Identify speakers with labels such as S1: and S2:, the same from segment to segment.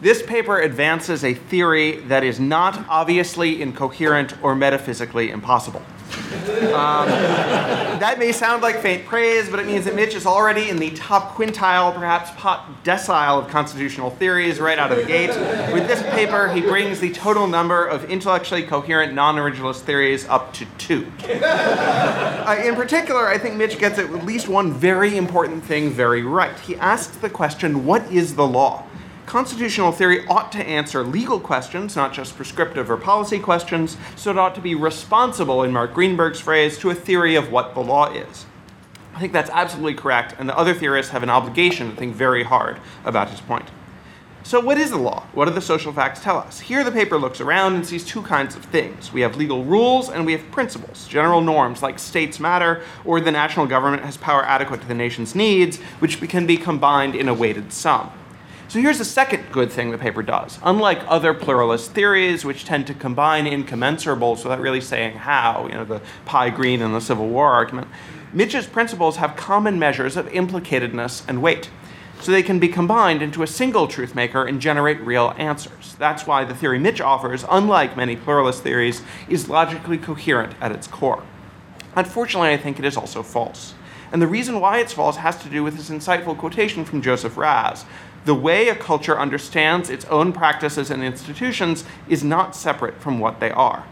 S1: This paper advances a theory that is not obviously incoherent or metaphysically impossible. Um, that may sound like faint praise, but it means that Mitch is already in the top quintile, perhaps top decile of constitutional theories right out of the gate. With this paper, he brings the total number of intellectually coherent non originalist theories up to two. Uh, in particular, I think Mitch gets at least one very important thing very right. He asks the question what is the law? Constitutional theory ought to answer legal questions, not just prescriptive or policy questions, so it ought to be responsible, in Mark Greenberg's phrase, to a theory of what the law is. I think that's absolutely correct, and the other theorists have an obligation to think very hard about his point. So, what is the law? What do the social facts tell us? Here, the paper looks around and sees two kinds of things. We have legal rules and we have principles, general norms like states matter or the national government has power adequate to the nation's needs, which can be combined in a weighted sum. So here's the second good thing the paper does. Unlike other pluralist theories, which tend to combine incommensurables without really saying how, you know, the pie green and the Civil War argument, Mitch's principles have common measures of implicatedness and weight. So they can be combined into a single truth maker and generate real answers. That's why the theory Mitch offers, unlike many pluralist theories, is logically coherent at its core. Unfortunately, I think it is also false. And the reason why it's false has to do with this insightful quotation from Joseph Raz, the way a culture understands its own practices and institutions is not separate from what they are.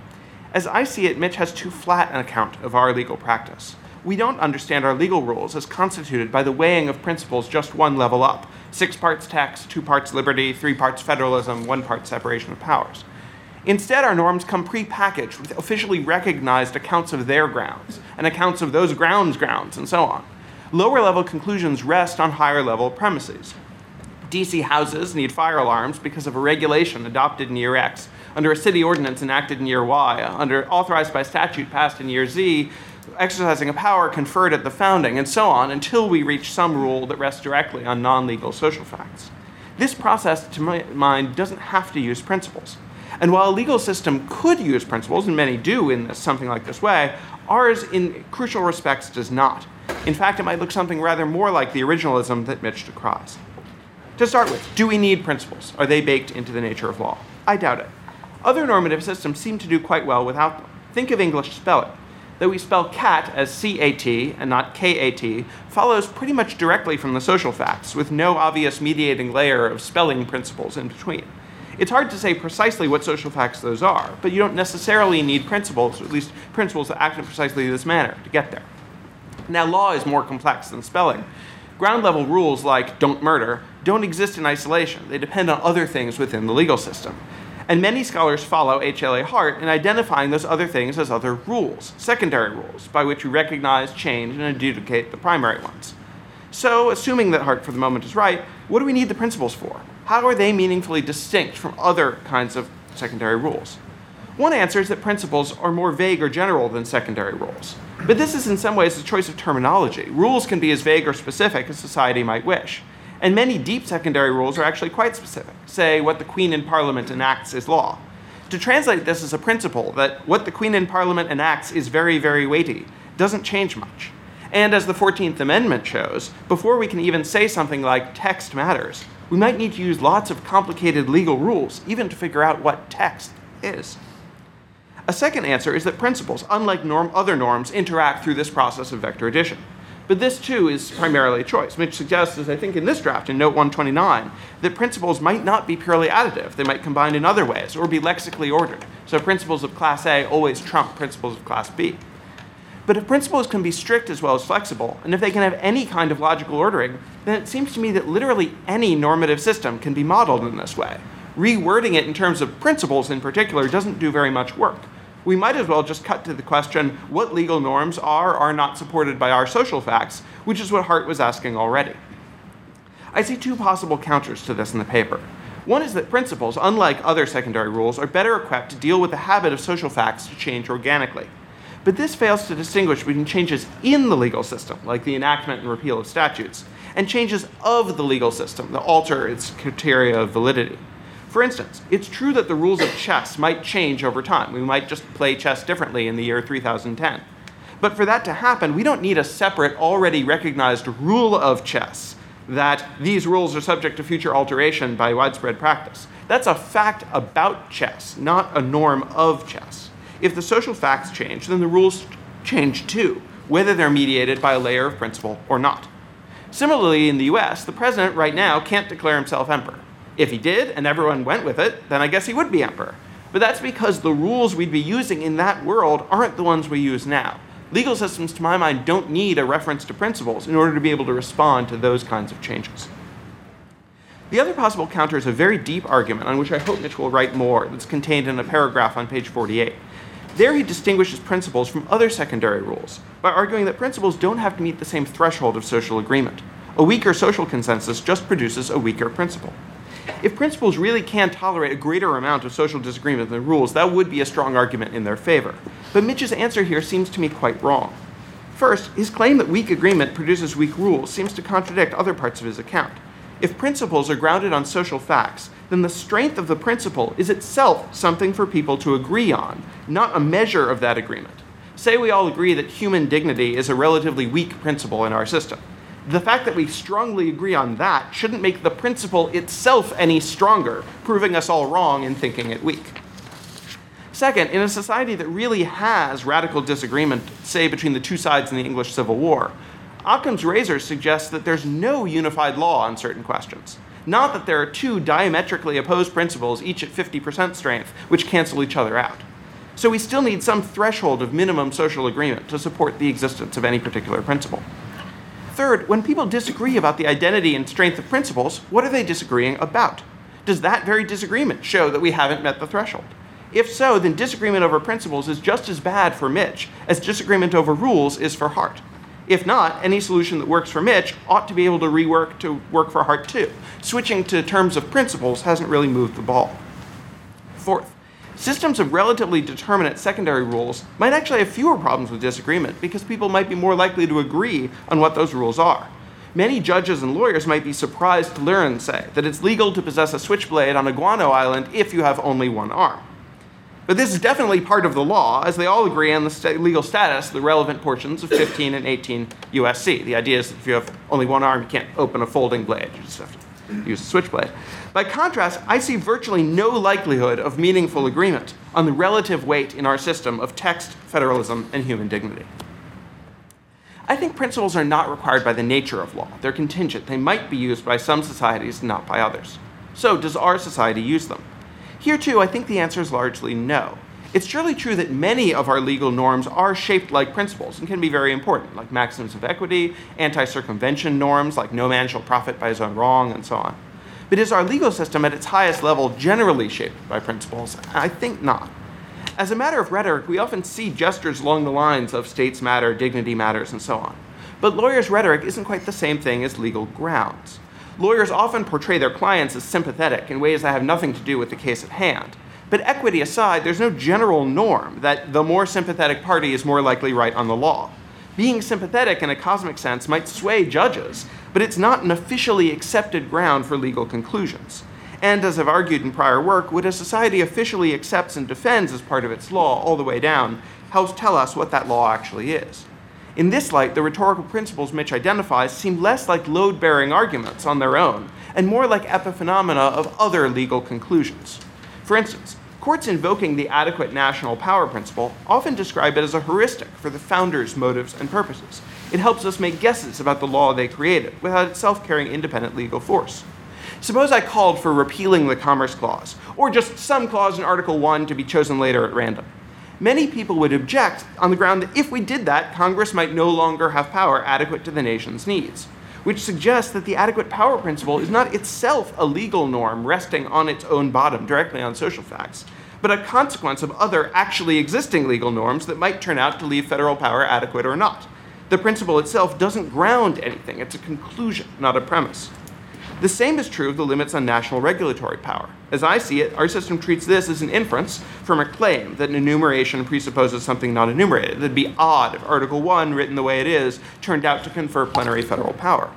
S1: As I see it, Mitch has too flat an account of our legal practice. We don't understand our legal rules as constituted by the weighing of principles just one level up six parts tax, two parts liberty, three parts federalism, one part separation of powers. Instead, our norms come prepackaged with officially recognized accounts of their grounds and accounts of those grounds' grounds, and so on. Lower level conclusions rest on higher level premises. DC houses need fire alarms because of a regulation adopted in year X, under a city ordinance enacted in year Y, under authorized by statute passed in year Z, exercising a power conferred at the founding, and so on, until we reach some rule that rests directly on non legal social facts. This process, to my mind, doesn't have to use principles. And while a legal system could use principles, and many do in something like this way, ours, in crucial respects, does not. In fact, it might look something rather more like the originalism that Mitch decries. To start with, do we need principles? Are they baked into the nature of law? I doubt it. Other normative systems seem to do quite well without them. Think of English spelling. Though we spell cat as C A T and not K A T, follows pretty much directly from the social facts, with no obvious mediating layer of spelling principles in between. It's hard to say precisely what social facts those are, but you don't necessarily need principles, or at least principles that act in precisely this manner, to get there. Now, law is more complex than spelling. Ground level rules like don't murder don't exist in isolation. They depend on other things within the legal system. And many scholars follow H.L.A. Hart in identifying those other things as other rules, secondary rules, by which we recognize, change, and adjudicate the primary ones. So, assuming that Hart for the moment is right, what do we need the principles for? How are they meaningfully distinct from other kinds of secondary rules? One answer is that principles are more vague or general than secondary rules. But this is in some ways a choice of terminology. Rules can be as vague or specific as society might wish. And many deep secondary rules are actually quite specific. Say, what the Queen in Parliament enacts is law. To translate this as a principle, that what the Queen in Parliament enacts is very, very weighty, doesn't change much. And as the 14th Amendment shows, before we can even say something like text matters, we might need to use lots of complicated legal rules, even to figure out what text is. A second answer is that principles, unlike norm, other norms, interact through this process of vector addition. But this too is primarily a choice. Mitch suggests, as I think in this draft, in note 129, that principles might not be purely additive. They might combine in other ways or be lexically ordered. So principles of class A always trump principles of class B. But if principles can be strict as well as flexible, and if they can have any kind of logical ordering, then it seems to me that literally any normative system can be modeled in this way. Rewording it in terms of principles in particular doesn't do very much work we might as well just cut to the question what legal norms are or are not supported by our social facts, which is what Hart was asking already. I see two possible counters to this in the paper. One is that principles, unlike other secondary rules, are better equipped to deal with the habit of social facts to change organically. But this fails to distinguish between changes in the legal system, like the enactment and repeal of statutes, and changes of the legal system that alter its criteria of validity. For instance, it's true that the rules of chess might change over time. We might just play chess differently in the year 3010. But for that to happen, we don't need a separate, already recognized rule of chess that these rules are subject to future alteration by widespread practice. That's a fact about chess, not a norm of chess. If the social facts change, then the rules change too, whether they're mediated by a layer of principle or not. Similarly, in the US, the president right now can't declare himself emperor. If he did and everyone went with it, then I guess he would be emperor. But that's because the rules we'd be using in that world aren't the ones we use now. Legal systems, to my mind, don't need a reference to principles in order to be able to respond to those kinds of changes. The other possible counter is a very deep argument on which I hope Mitch will write more that's contained in a paragraph on page 48. There he distinguishes principles from other secondary rules by arguing that principles don't have to meet the same threshold of social agreement. A weaker social consensus just produces a weaker principle. If principles really can tolerate a greater amount of social disagreement than rules, that would be a strong argument in their favor. But Mitch's answer here seems to me quite wrong. First, his claim that weak agreement produces weak rules seems to contradict other parts of his account. If principles are grounded on social facts, then the strength of the principle is itself something for people to agree on, not a measure of that agreement. Say we all agree that human dignity is a relatively weak principle in our system the fact that we strongly agree on that shouldn't make the principle itself any stronger, proving us all wrong in thinking it weak. Second, in a society that really has radical disagreement, say between the two sides in the English Civil War, Occam's razor suggests that there's no unified law on certain questions. Not that there are two diametrically opposed principles, each at 50% strength, which cancel each other out. So we still need some threshold of minimum social agreement to support the existence of any particular principle. Third, when people disagree about the identity and strength of principles, what are they disagreeing about? Does that very disagreement show that we haven't met the threshold? If so, then disagreement over principles is just as bad for Mitch as disagreement over rules is for Hart. If not, any solution that works for Mitch ought to be able to rework to work for Hart too. Switching to terms of principles hasn't really moved the ball. Fourth, Systems of relatively determinate secondary rules might actually have fewer problems with disagreement because people might be more likely to agree on what those rules are. Many judges and lawyers might be surprised to learn, say, that it's legal to possess a switchblade on a guano island if you have only one arm. But this is definitely part of the law, as they all agree on the st- legal status, the relevant portions of 15 and 18 USC. The idea is that if you have only one arm, you can't open a folding blade. You just have to use a switchblade. By contrast, I see virtually no likelihood of meaningful agreement on the relative weight in our system of text, federalism, and human dignity. I think principles are not required by the nature of law. They're contingent. They might be used by some societies, not by others. So, does our society use them? Here, too, I think the answer is largely no. It's surely true that many of our legal norms are shaped like principles and can be very important, like maxims of equity, anti circumvention norms, like no man shall profit by his own wrong, and so on. But is our legal system at its highest level generally shaped by principles? I think not. As a matter of rhetoric, we often see gestures along the lines of states matter, dignity matters, and so on. But lawyers' rhetoric isn't quite the same thing as legal grounds. Lawyers often portray their clients as sympathetic in ways that have nothing to do with the case at hand. But equity aside, there's no general norm that the more sympathetic party is more likely right on the law. Being sympathetic in a cosmic sense might sway judges, but it's not an officially accepted ground for legal conclusions. And as I've argued in prior work, what a society officially accepts and defends as part of its law all the way down helps tell us what that law actually is. In this light, the rhetorical principles Mitch identifies seem less like load bearing arguments on their own and more like epiphenomena of other legal conclusions. For instance, Courts invoking the adequate national power principle often describe it as a heuristic for the founders' motives and purposes. It helps us make guesses about the law they created without itself carrying independent legal force. Suppose I called for repealing the Commerce Clause, or just some clause in Article 1 to be chosen later at random. Many people would object on the ground that if we did that, Congress might no longer have power adequate to the nation's needs which suggests that the adequate power principle is not itself a legal norm resting on its own bottom directly on social facts, but a consequence of other actually existing legal norms that might turn out to leave federal power adequate or not. The principle itself doesn't ground anything, it's a conclusion, not a premise. The same is true of the limits on national regulatory power. As I see it, our system treats this as an inference from a claim that an enumeration presupposes something not enumerated. It'd be odd if Article 1, written the way it is, turned out to confer plenary federal power.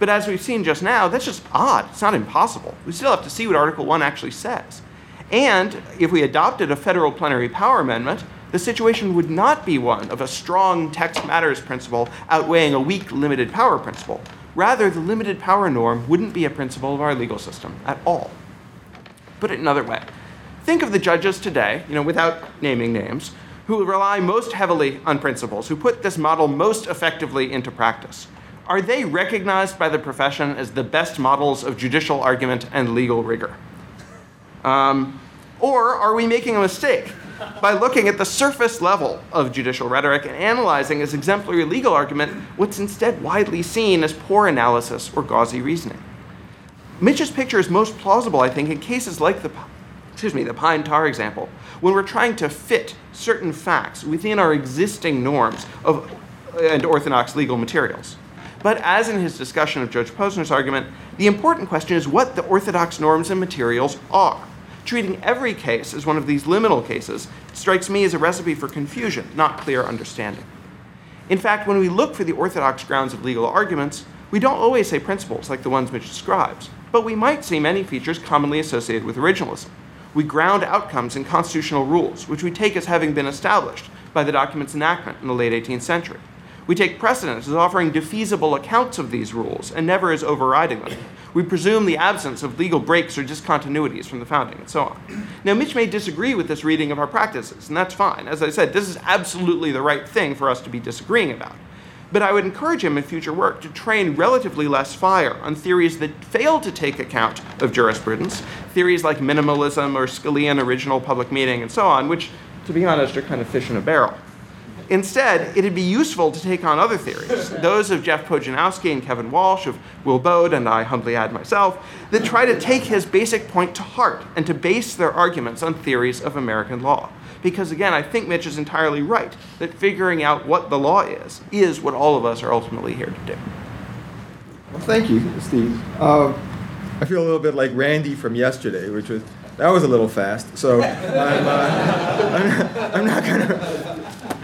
S1: But as we've seen just now, that's just odd. It's not impossible. We still have to see what Article 1 actually says. And if we adopted a federal plenary power amendment, the situation would not be one of a strong text matters principle outweighing a weak limited power principle, Rather, the limited power norm wouldn't be a principle of our legal system at all. Put it another way. Think of the judges today, you know, without naming names, who rely most heavily on principles, who put this model most effectively into practice. Are they recognized by the profession as the best models of judicial argument and legal rigor? Um, or are we making a mistake by looking at the surface level of judicial rhetoric and analyzing as exemplary legal argument what's instead widely seen as poor analysis or gauzy reasoning? Mitch's picture is most plausible, I think, in cases like the, excuse me, the pine tar example, when we're trying to fit certain facts within our existing norms of, and orthodox legal materials. But as in his discussion of Judge Posner's argument, the important question is what the orthodox norms and materials are. Treating every case as one of these liminal cases strikes me as a recipe for confusion, not clear understanding. In fact, when we look for the orthodox grounds of legal arguments, we don't always say principles like the ones Mitch describes, but we might see many features commonly associated with originalism. We ground outcomes in constitutional rules, which we take as having been established by the document's enactment in the late 18th century. We take precedents as offering defeasible accounts of these rules and never as overriding them. We presume the absence of legal breaks or discontinuities from the founding, and so on. Now, Mitch may disagree with this reading of our practices, and that's fine. As I said, this is absolutely the right thing for us to be disagreeing about. But I would encourage him in future work to train relatively less fire on theories that fail to take account of jurisprudence, theories like minimalism or Scalian original public meaning and so on, which, to be honest, are kind of fish in a barrel. Instead, it'd be useful to take on other theories, those of Jeff Pojanowski and Kevin Walsh, of Will Baude, and I humbly add myself, that try to take his basic point to heart and to base their arguments on theories of American law. Because again, I think Mitch is entirely right that figuring out what the law is is what all of us are ultimately here to do.
S2: Well, thank you, Steve. Uh, I feel a little bit like Randy from yesterday, which was that was a little fast. So I'm, uh, I'm, I'm not gonna.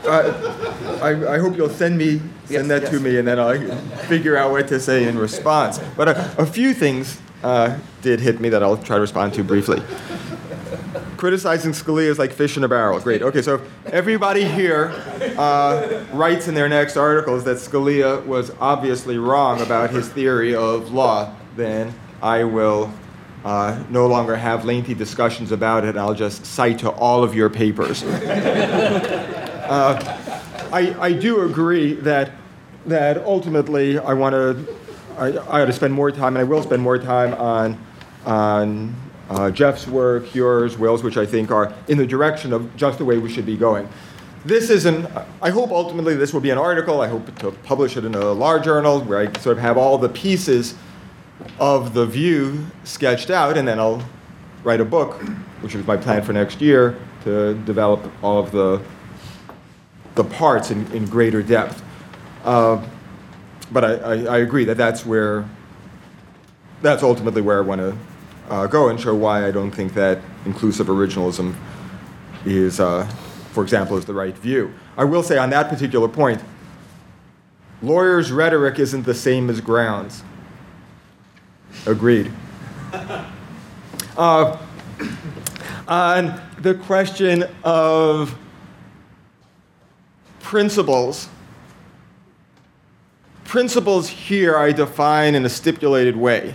S2: Uh, I, I, hope you'll send me send yes, that yes. to me, and then I'll figure out what to say in response. But a, a few things uh, did hit me that I'll try to respond to briefly. Criticizing Scalia is like fish in a barrel. Great. Okay, so if everybody here uh, writes in their next articles that Scalia was obviously wrong about his theory of law, then I will uh, no longer have lengthy discussions about it. I'll just cite to all of your papers. Uh, I, I do agree that, that ultimately I want to, I, I ought to spend more time, and I will spend more time on, on uh, Jeff's work, yours, Will's, which I think are in the direction of just the way we should be going. This is an, I hope ultimately this will be an article. I hope to publish it in a large journal where I sort of have all the pieces of the view sketched out, and then I'll write a book, which is my plan for next year, to develop all of the, the parts in, in greater depth. Uh, but I, I, I, agree that that's where, that's ultimately where I want to uh, go and show why I don't think that inclusive originalism is, uh, for example, is the right view. I will say on that particular point, lawyers' rhetoric isn't the same as grounds. Agreed. Uh, on the question of principles, principles here I define in a stipulated way.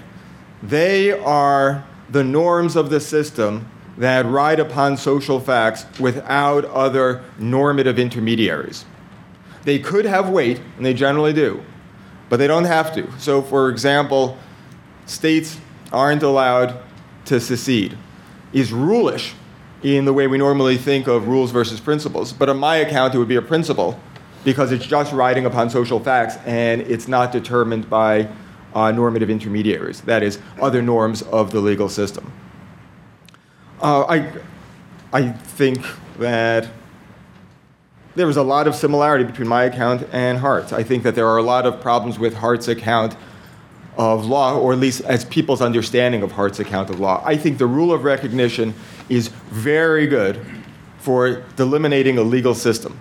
S2: They are the norms of the system that ride upon social facts without other normative intermediaries. They could have weight, and they generally do, but they don't have to. So, for example, states aren't allowed to secede is rulish in the way we normally think of rules versus principles. But on my account, it would be a principle because it's just riding upon social facts and it's not determined by uh, normative intermediaries, that is, other norms of the legal system. Uh, I, I think that there is a lot of similarity between my account and Hart's. I think that there are a lot of problems with Hart's account of law, or at least as people's understanding of Hart's account of law. I think the rule of recognition is very good for delimiting a legal system.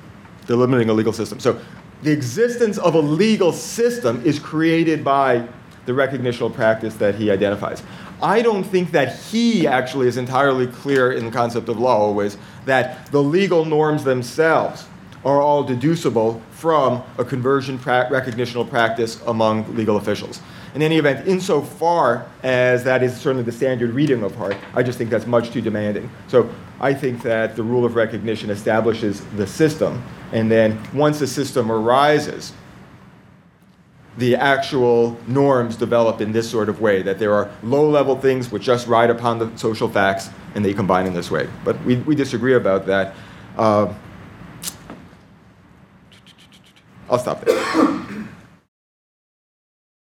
S2: Delimiting a legal system. So the existence of a legal system is created by the recognitional practice that he identifies. I don't think that he actually is entirely clear in the concept of law always that the legal norms themselves are all deducible from a conversion pra- recognitional practice among legal officials. In any event, insofar as that is certainly the standard reading of Hart, I just think that's much too demanding. So I think that the rule of recognition establishes the system, and then once the system arises, the actual norms develop in this sort of way that there are low level things which just ride upon the social facts and they combine in this way. But we, we disagree about that. Uh, I'll stop there.